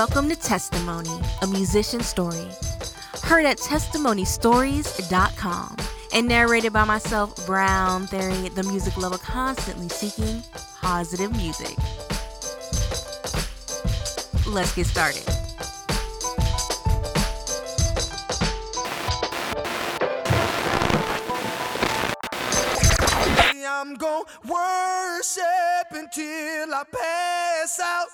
Welcome to Testimony, a musician story. Heard at testimonystories.com and narrated by myself, Brown Theory, the music lover constantly seeking positive music. Let's get started. I'm gon' worship until I pass out.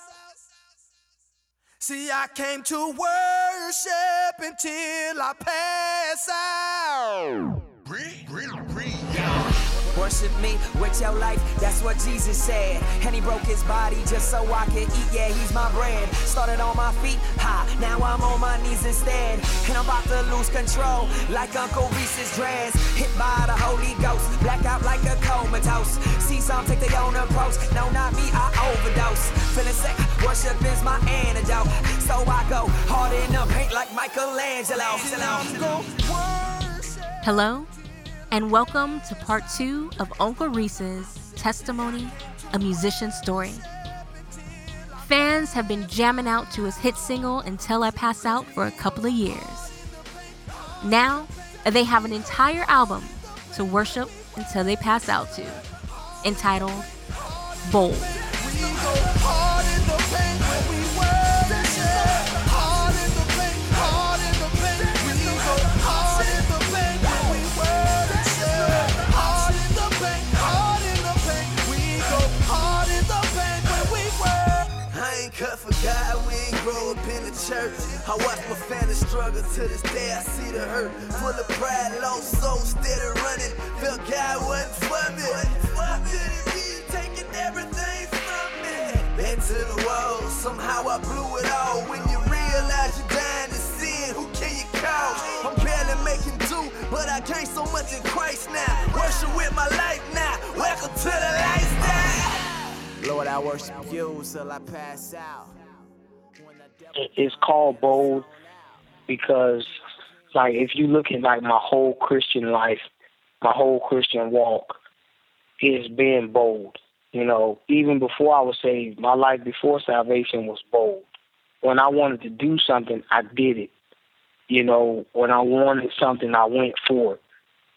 See, I came to worship until I pass out. Breathe, breathe, breathe, yeah. Worship me with your life, that's what Jesus said. And he broke his body just so I could eat, yeah, he's my bread. Started on my feet, ha, now I'm on my knees instead. And I'm about to lose control, like Uncle Reece's dress. Hit by comatose. See some take their own approach, no, not me, I overdose. Feeling sick, worship is my antidote. So I go hard in the paint like Michelangelo. Hello, and welcome to part two of Uncle Reece's Testimony, a Musician Story. Fans have been jamming out to his hit single Until I Pass Out for a couple of years. Now, they have an entire album to worship until they pass out to, entitled Bold. I watch my family struggle to this day, I see the hurt. Full of pride, lost soul, steady running. Felt God wasn't for me. Why did he taking everything from me? Been to the wall, somehow I blew it all. When you realize you're dying to sin, who can you call? I'm barely making do, but I gained so much in Christ now. Worship with my life now. Welcome to the lifestyle. Lord, I worship you till I pass out. it's called bold because like if you look at like my whole Christian life, my whole Christian walk, is being bold. You know, even before I was saved, my life before salvation was bold. When I wanted to do something, I did it. You know, when I wanted something, I went for it.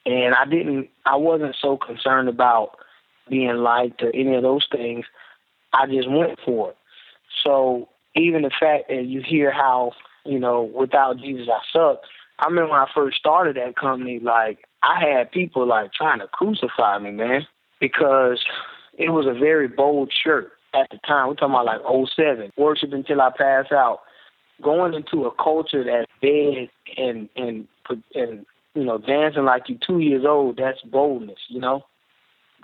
And I didn't I wasn't so concerned about being liked or any of those things. I just went for it. So even the fact that you hear how, you know, without Jesus I suck. I remember when I first started that company, like I had people like trying to crucify me, man, because it was a very bold shirt at the time. We're talking about like oh seven, worship until I pass out. Going into a culture that's dead and and and you know dancing like you two years old, that's boldness, you know.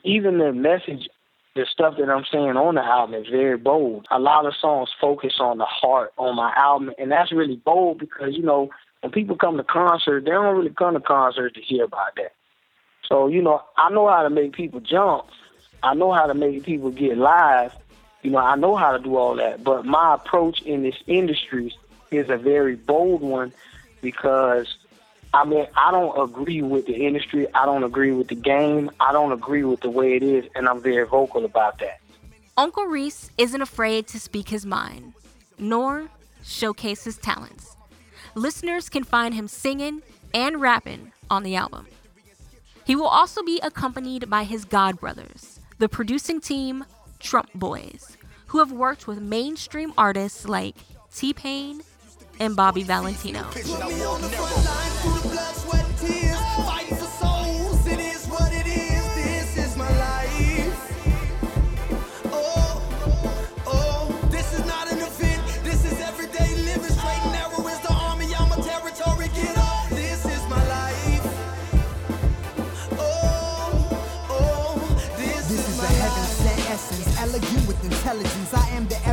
Even the message the stuff that I'm saying on the album is very bold. A lot of songs focus on the heart on my album, and that's really bold because you know when people come to concert, they don't really come to concert to hear about that. So you know, I know how to make people jump. I know how to make people get live. You know, I know how to do all that. But my approach in this industry is a very bold one because I mean, I don't agree with the industry. I don't agree with the game. I don't agree with the way it is, and I'm very vocal about that. Uncle Reece isn't afraid to speak his mind, nor showcase his talents. Listeners can find him singing and rapping on the album. He will also be accompanied by his God brothers, the producing team Trump Boys, who have worked with mainstream artists like T Pain and Bobby Valentino.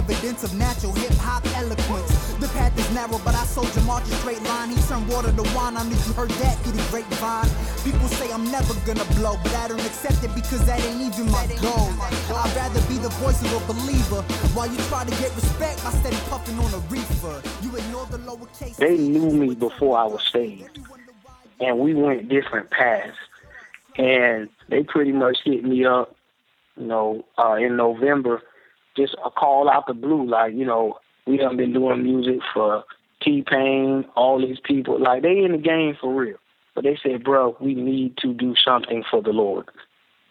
Evidence of natural hip hop eloquence. The path is narrow, but I soldier march a straight line. He turned water to wine. I knew you heard that through the grapevine. People say I'm never gonna blow, but I don't accept it because that ain't even my goal. I'd rather be the voice of a believer while you try to get respect by steady puffing on a reefer. You ignore the lowercase. They knew me before I was saved, and we went different paths. And they pretty much hit me up, you know, uh, in November, just a call out the blue, like, you know, We done been doing music for T Pain, all these people. Like they in the game for real. But they said, bro, we need to do something for the Lord.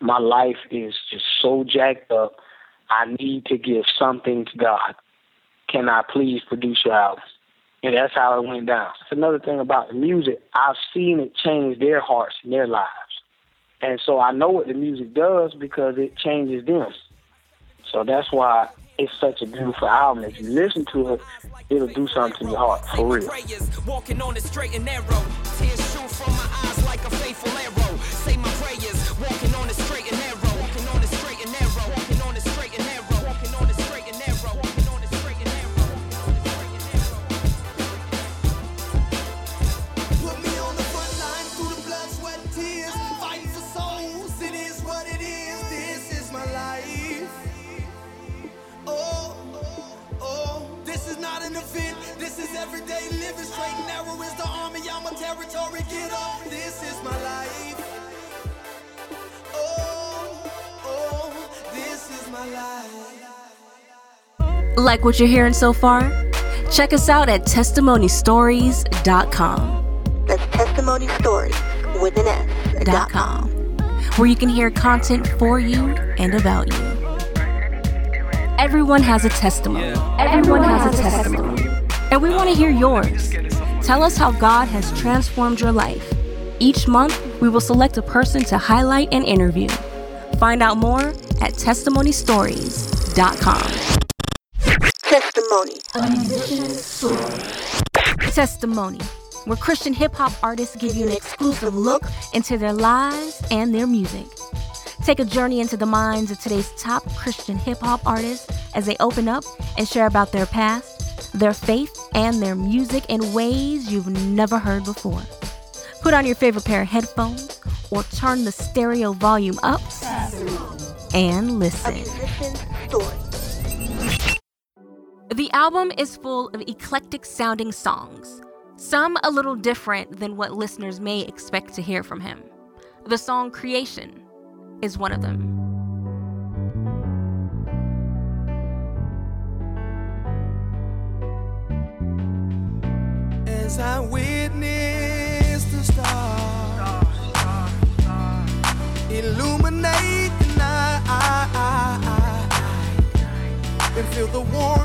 My life is just so jacked up. I need to give something to God. Can I please produce your album? And that's how it went down. That's another thing about the music. I've seen it change their hearts and their lives. And so I know what the music does because it changes them. So that's why it's such a beautiful album. If you listen to it, it'll do something to your heart, for real. Walking on straight and narrow. Tears shoot from my eyes like a faithful arrow. Say my prayers, walking on straight and narrow. Everyday living straight and narrow is the army. I'm a territory. Get up. This is my life. Oh, oh, this is my life. Like what you're hearing so far? Check us out at testimonystories.com. That's testimony stories with an S. Dot com, where you can hear content for you and about you. Everyone has a testimony. Everyone has a testimony. And we want to hear yours. Tell us how God has transformed your life. Each month, we will select a person to highlight and interview. Find out more at testimonystories.com. Testimony. Testimony, where Christian hip hop artists give you an exclusive look into their lives and their music. Take a journey into the minds of today's top Christian hip hop artists as they open up and share about their past their faith, and their music in ways you've never heard before. Put on your favorite pair of headphones or turn the stereo volume up and listen. The album is full of eclectic sounding songs, some a little different than what listeners may expect to hear from him. The song Creation is one of them. As I witness the stars illuminate the night. And feel the warmth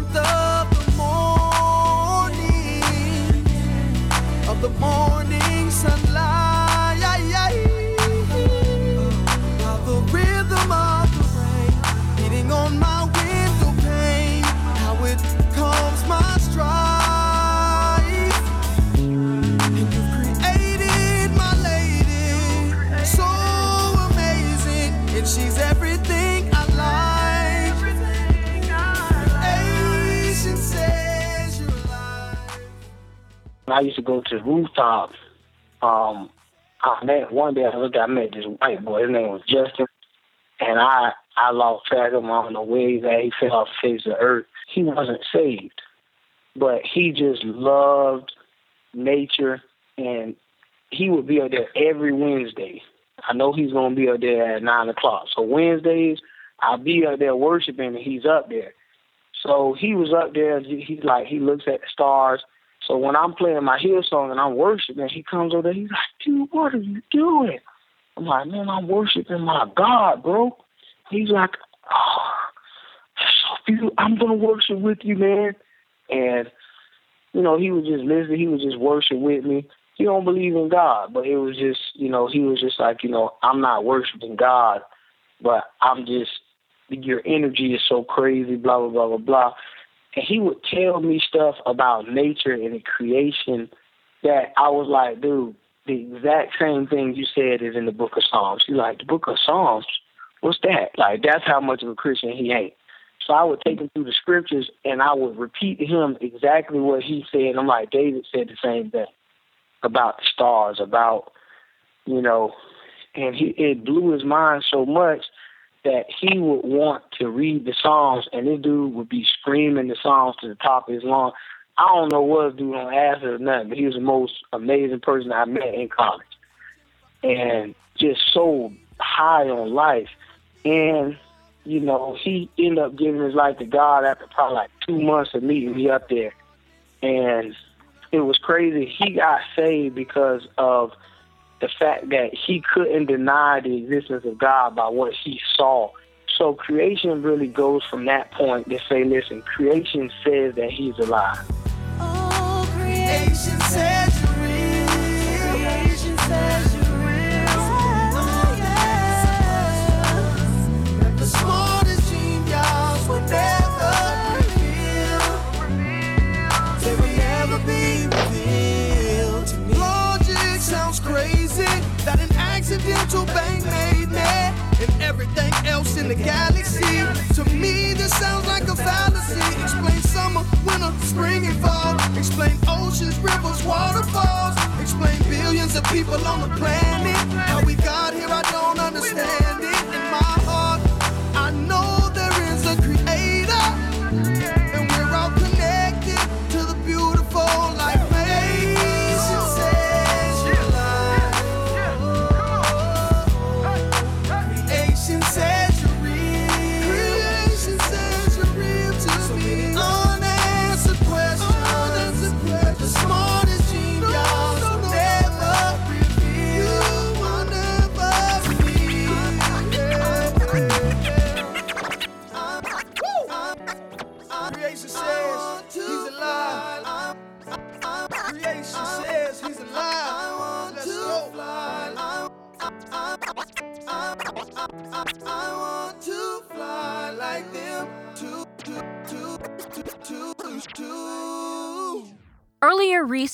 I used to go to the rooftop. Um, I met one day. I looked. I met this white boy. His name was Justin, and I I lost track of him. I don't know where he's at. He fell off the face of the earth. He wasn't saved, but he just loved nature, and he would be up there every Wednesday. I know he's gonna be up there at nine o'clock. So Wednesdays, I'll be up there worshiping, and he's up there. So he was up there. He's like he looks at the stars so when I'm playing my Hillsong and I'm worshiping, he comes over there. He's like, dude, what are you doing? I'm like, man, I'm worshiping my God, bro. He's like, oh, so I'm gonna worship with you, man. And you know, he was just listening. He was just worshiping with me. He don't believe in God, but it was just, you know, he was just like, you know, I'm not worshiping God, but I'm just your energy is so crazy, blah blah blah blah blah and he would tell me stuff about nature and creation that I was like, dude, the exact same thing you said is in the book of Psalms. He's like, the book of Psalms? What's that? Like, that's how much of a Christian he ain't. So I would take him through the scriptures and I would repeat to him exactly what he said. I'm like, David said the same thing about the stars, about, you know, and he it blew his mind so much that he would want to read the Psalms, and this dude would be screaming the Psalms to the top of his lungs. I don't know what this dude on acid or nothing, but he was the most amazing person I met in college, and just so high on life. And you know, he ended up giving his life to God after probably like two months of meeting me up there. And it was crazy. He got saved because of the fact that he couldn't deny the existence of God by what he saw. So creation really goes from that point to say, listen, creation says that he's alive. Oh, creation says in the galaxy. To me, this sounds like a fallacy. Explain summer, winter, spring, and fall. Explain oceans, rivers, waterfalls. Explain billions of people on the planet. How we got here, I don't understand it.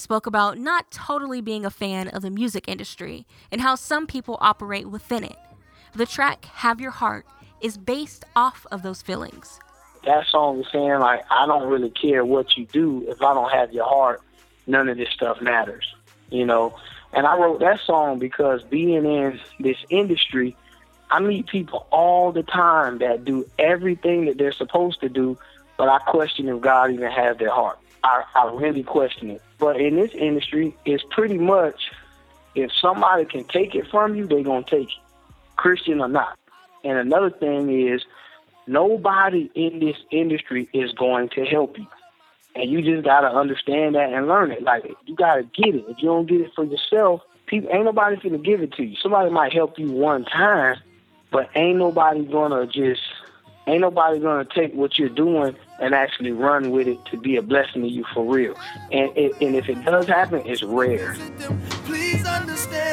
Spoke about not totally being a fan of the music industry and how some people operate within it. The track Have Your Heart is based off of those feelings. That song is saying like, I don't really care what you do if I don't have your heart. None of this stuff matters, you know. And I wrote that song because being in this industry, I meet people all the time that do everything that they're supposed to do, but I question if God even has their heart. I, I really question it. But in this industry, it's pretty much if somebody can take it from you, they're going to take it, Christian or not. And another thing is, nobody in this industry is going to help you. And you just got to understand that and learn it. Like, you got to get it. If you don't get it for yourself, people ain't nobody going to give it to you. Somebody might help you one time, but ain't nobody going to just, ain't nobody to take what you're doing and actually run with it to be a blessing to you for real. And, and if it does happen, it's rare. Please understand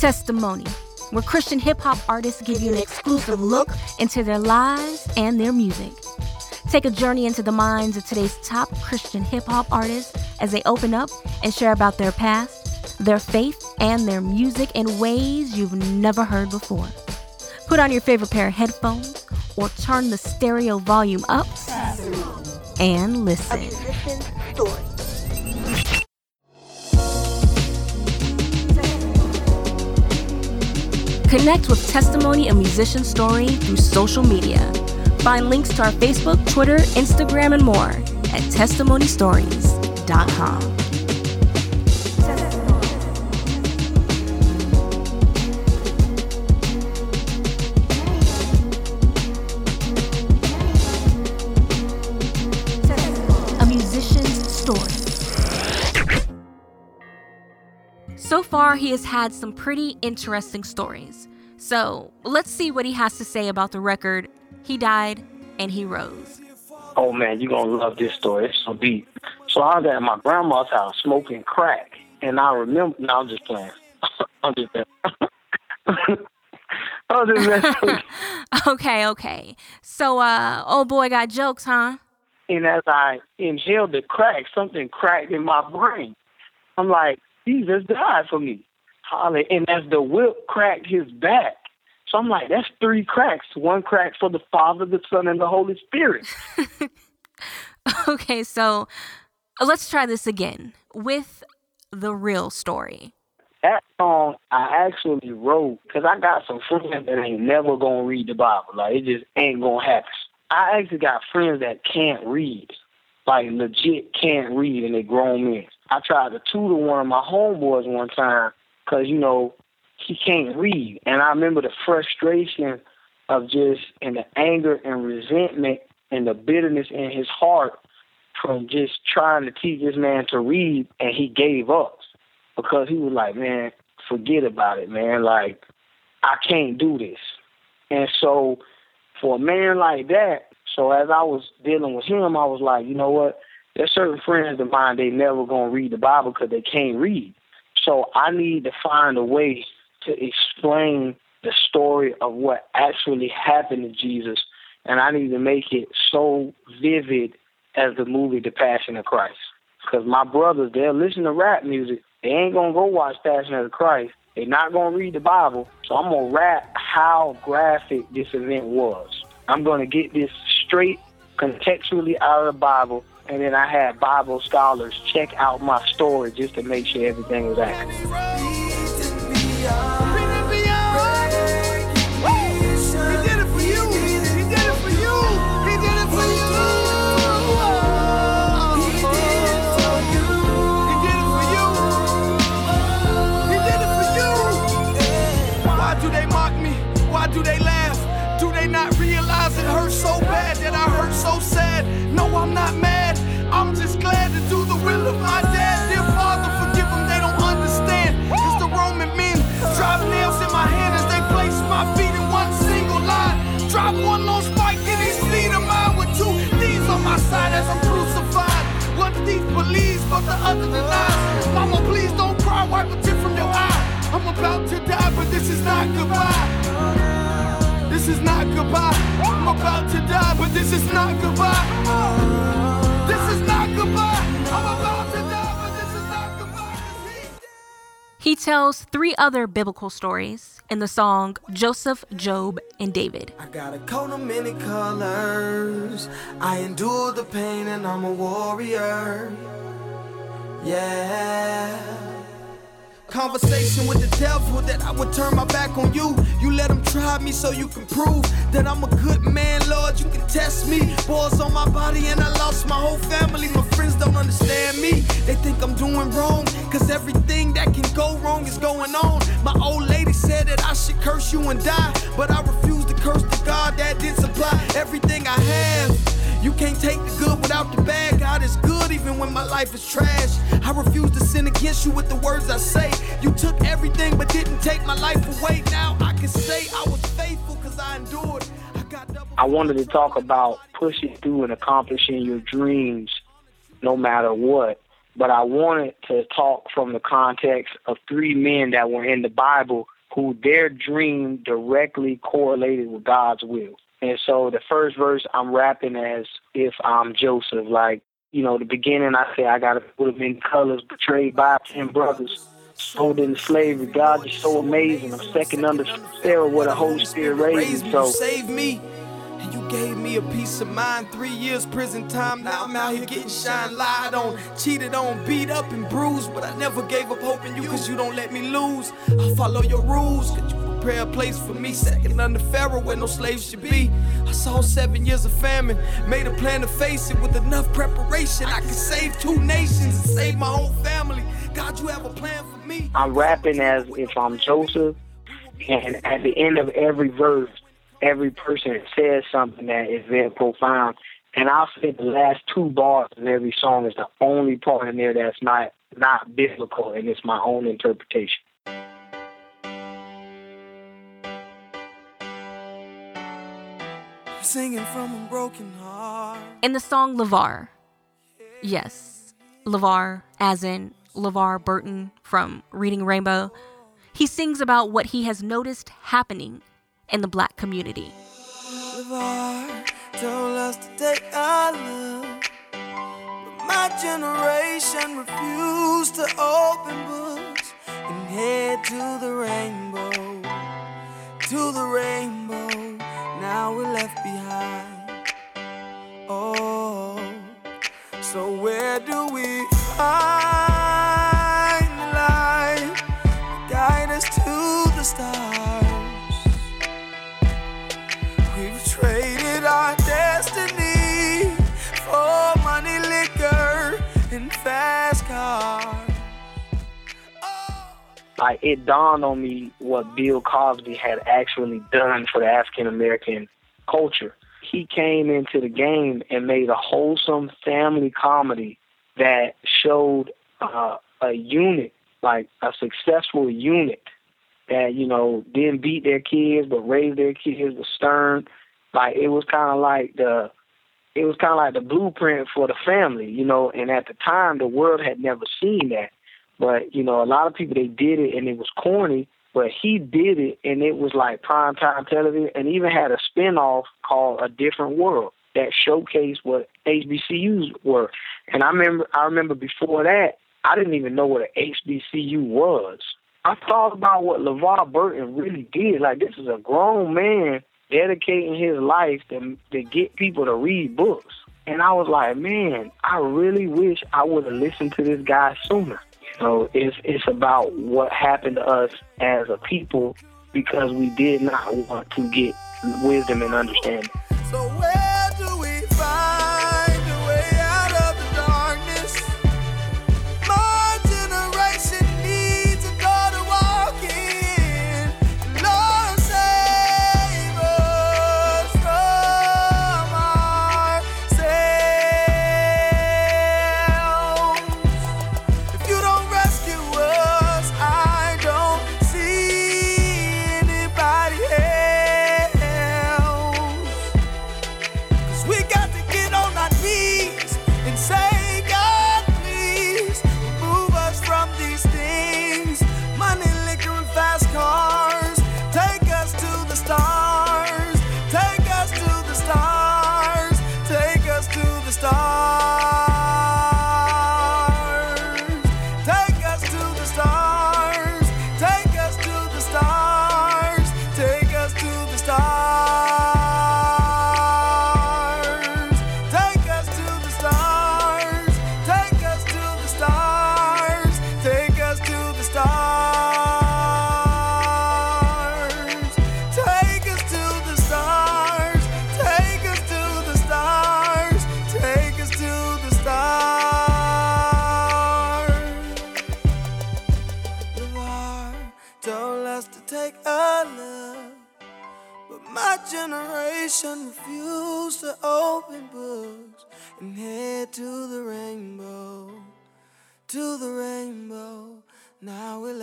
Testimony, where Christian hip hop artists give you an exclusive look into their lives and their music. Take a journey into the minds of today's top Christian hip hop artists as they open up and share about their past, their faith, and their music in ways you've never heard before. Put on your favorite pair of headphones or turn the stereo volume up and listen. Connect with Testimony and Musician Story through social media. Find links to our Facebook, Twitter, Instagram, and more at testimonystories.com. far, he has had some pretty interesting stories. So let's see what he has to say about the record He Died and He Rose. Oh man, you're gonna love this story. It's so deep. So I was at my grandma's house smoking crack, and I remember. No, I'm just playing. I'm just playing. I'm just you. Okay, okay. So, uh, old boy got jokes, huh? And as I inhaled the crack, something cracked in my brain. I'm like, Jesus died for me. Holly. And as the whip cracked his back, So I'm like, that's three cracks. One crack for the Father, the Son, and the Holy Spirit. okay, so uh, let's try this again with the real story. That song I actually wrote because I got some friends that ain't never gonna read the Bible. Like it just ain't gonna happen. I actually got friends that can't read, like legit can't read, and they grown men. I tried to tutor one of my homeboys one time because you know he can't read, and I remember the frustration of just and the anger and resentment and the bitterness in his heart from just trying to teach this man to read, and he gave up because he was like, man, forget about it, man. Like, I can't do this. And so, for a man like that, so as I was dealing with him, I was like, you know what? There's certain friends of mine, they never gonna read the Bible because they can't read. So I need to find a way to explain the story of what actually happened to Jesus, and I need to make it so vivid as the movie The Passion of Christ. Because my brothers, they'll listen to rap music, they ain't gonna go watch Passion of the Christ. They're not gonna read the Bible. So I'm gonna rap how graphic this event was. I'm gonna get this straight contextually out of the Bible, and then I had Bible scholars check out my story just to make sure everything was accurate. But the other denies. Mama, please don't cry, wipe a tear from your eye. I'm about to die, but this is not goodbye. This is not goodbye. I'm about to die, but this is not goodbye. This is not goodbye. I'm about to die, but this is not goodbye. He tells three other biblical stories in the song Joseph, Job, and David. I got a coat of many colors. I endure the pain and I'm a warrior. Yeah. Conversation with the devil that I would turn my back on you. You let him try me so you can prove that I'm a good man, Lord. You can test me. Boils on my body and I lost my whole family. My friends don't understand me. They think I'm doing wrong. Cause everything that can go wrong is going on. My old lady said that I should curse you and die. But I refuse to curse the God that did supply everything I have. You can't take the good without the bad. God is good even when my life is trash. I refuse to sin against you with the words I say. You took everything but didn't take my life away. Now I can say I was faithful because I endured. I, got I wanted to talk about pushing through and accomplishing your dreams no matter what. But I wanted to talk from the context of three men that were in the Bible who their dream directly correlated with God's will. And so the first verse I'm rapping as if I'm Joseph. Like, you know, the beginning I say I gotta put them in colors, betrayed by ten brothers, sold into slavery. God is so amazing. I'm second under Pharaoh where the Holy Spirit raised me. So save me. And you gave me a peace of mind. Three years prison time. Now I'm out here getting shine lied on, cheated on, beat up and bruised. But I never gave up hope in you, cause you don't let me lose. I follow your rules, cause you prepare a place for me. Second under Pharaoh where no slaves should be. I saw seven years of famine, made a plan to face it with enough preparation. I could save two nations and save my whole family. God, you have a plan for me. I'm rapping as if I'm Joseph, and at the end of every verse, every person says something that is very profound. And I'll say the last two bars of every song is the only part in there that's not not biblical, and it's my own interpretation. Singing from a broken heart. In the song LeVar, yes, LeVar, as in LeVar Burton from Reading Rainbow, he sings about what he has noticed happening in the black community. LeVar told us to take our but my generation refused to open books and head to the rainbow to the rainbow. Now we're left behind. Oh, so where do we find the light? Guide us to the stars. We've traded our destiny for money, liquor, and fast cars. Oh. like it dawned on me what Bill Cosby had actually done for the African American culture. He came into the game and made a wholesome family comedy that showed uh, a unit, like a successful unit that you know didn't beat their kids but raised their kids with stern. Like it was kind of like the it was kind of like the blueprint for the family, you know. And at the time, the world had never seen that. But you know, a lot of people they did it and it was corny, but he did it and it was like prime time television, and even had a spinoff called A Different World that showcased what HBCUs were. And I remember, I remember before that, I didn't even know what an HBCU was. I thought about what LeVar Burton really did. Like this is a grown man dedicating his life to to get people to read books. And I was like, man, I really wish I would have listened to this guy sooner. You know, it's it's about what happened to us as a people because we did not want to get wisdom and understanding. So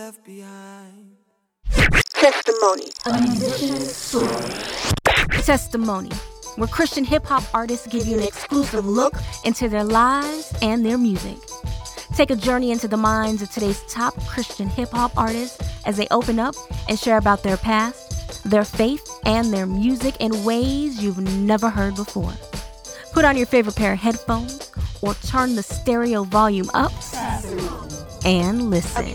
left behind. Testimony. Testimony, where Christian hip hop artists give you an exclusive look into their lives and their music. Take a journey into the minds of today's top Christian hip hop artists as they open up and share about their past, their faith, and their music in ways you've never heard before. Put on your favorite pair of headphones or turn the stereo volume up and listen.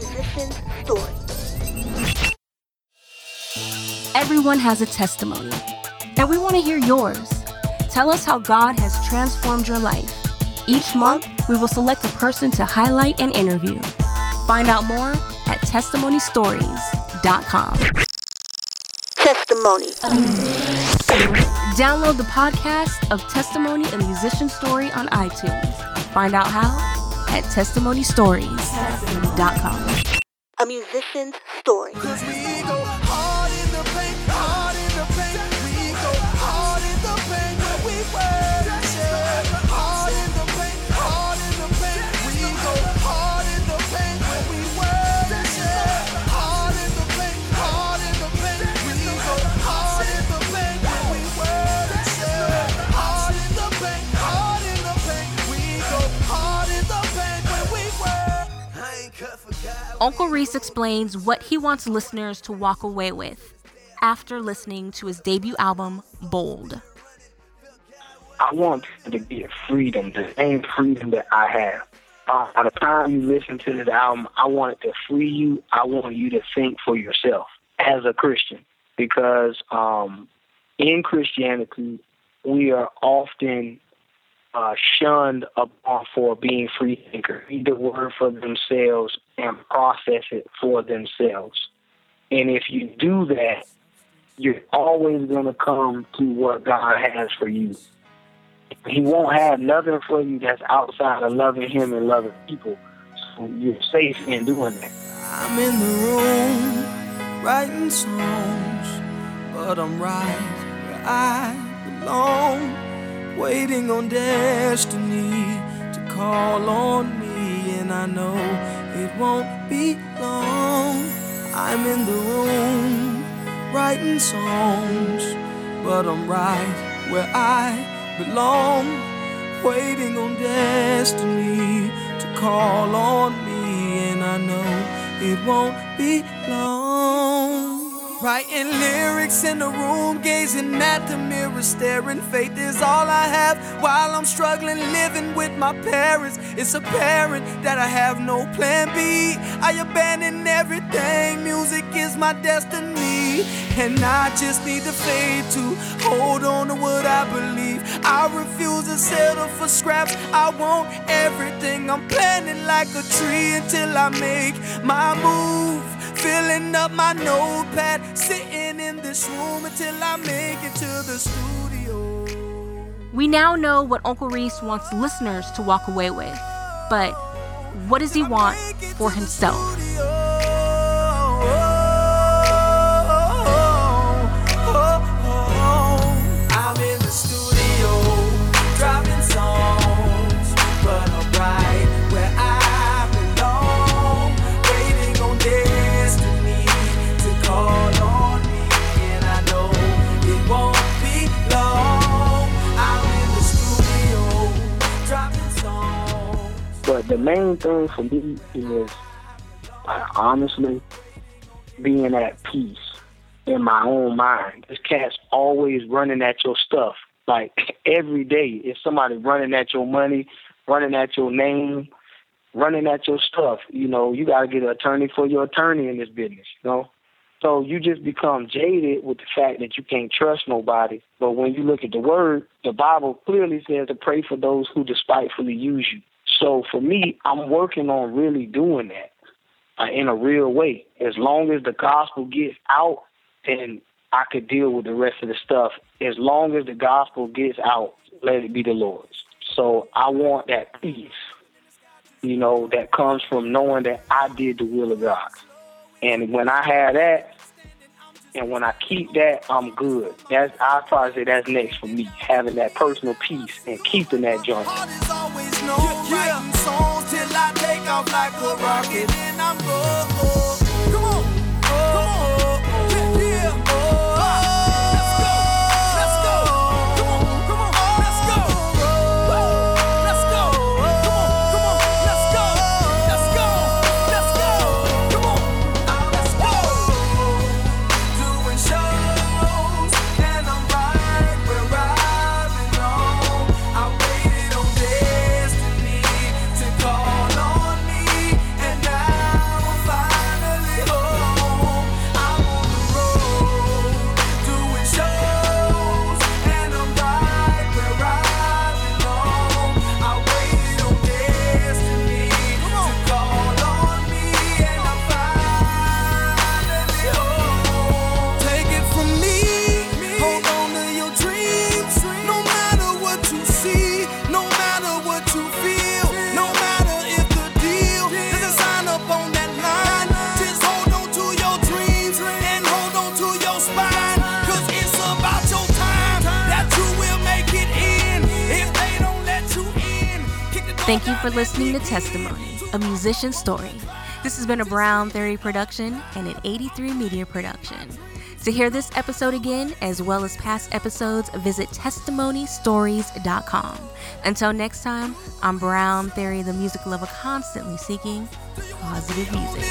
Everyone has a testimony, and we want to hear yours. Tell us how God has transformed your life. Each month, we will select a person to highlight and interview. Find out more at testimonystories.com. Testimony. Download the podcast of Testimony a Musician Story on iTunes. Find out how at testimonystories.com. A musician's story. Uncle Reece explains what he wants listeners to walk away with after listening to his debut album, Bold. I want to get freedom, the same freedom that I have. Uh, by the time you listen to this album, I want it to free you. I want you to think for yourself as a Christian. because um, in Christianity we are often uh, shunned upon for being free thinkers, read the word for themselves and process it for themselves. And if you do that, you're always going to come to what God has for you. He won't have nothing for you that's outside of loving Him and loving people. So you're safe in doing that. I'm in the room writing songs, but I'm right where I belong, waiting on destiny to call on me, and I know it won't be long. I'm in the room writing songs, but I'm right where I belong, waiting on destiny to call on me, and I know it won't be long. Writing lyrics in the room, gazing at the mirror, staring. Faith is all I have while I'm struggling, living with my parents. It's apparent that I have no plan B. I abandon everything, music is my destiny. And I just need the faith to hold on to what I believe. I refuse to settle for scraps. I want everything. I'm planting like a tree until I make my move. Filling up my notepad, sitting in this room until I make it to the studio. We now know what Uncle Reece wants listeners to walk away with, but what does he want for himself? The main thing for me is honestly being at peace in my own mind. This cat's always running at your stuff. Like every day, if somebody running at your money, running at your name, running at your stuff, you know, you got to get an attorney for your attorney in this business, you know? So you just become jaded with the fact that you can't trust nobody. But when you look at the word, the Bible clearly says to pray for those who despitefully use you. So for me, I'm working on really doing that uh, in a real way. As long as the gospel gets out, then I could deal with the rest of the stuff. As long as the gospel gets out, let it be the Lord's. So I want that peace, you know, that comes from knowing that I did the will of God. And when I have that, and when I keep that, I'm good. That's I probably say that's next for me, having that personal peace and keeping that joint. Writing songs till I take off like a rocket. And I'm go. Thank you for listening to Testimony, a musician's story. This has been a Brown Theory production and an 83 Media production. To hear this episode again, as well as past episodes, visit testimonystories.com. Until next time, I'm Brown Theory, the music lover constantly seeking positive music.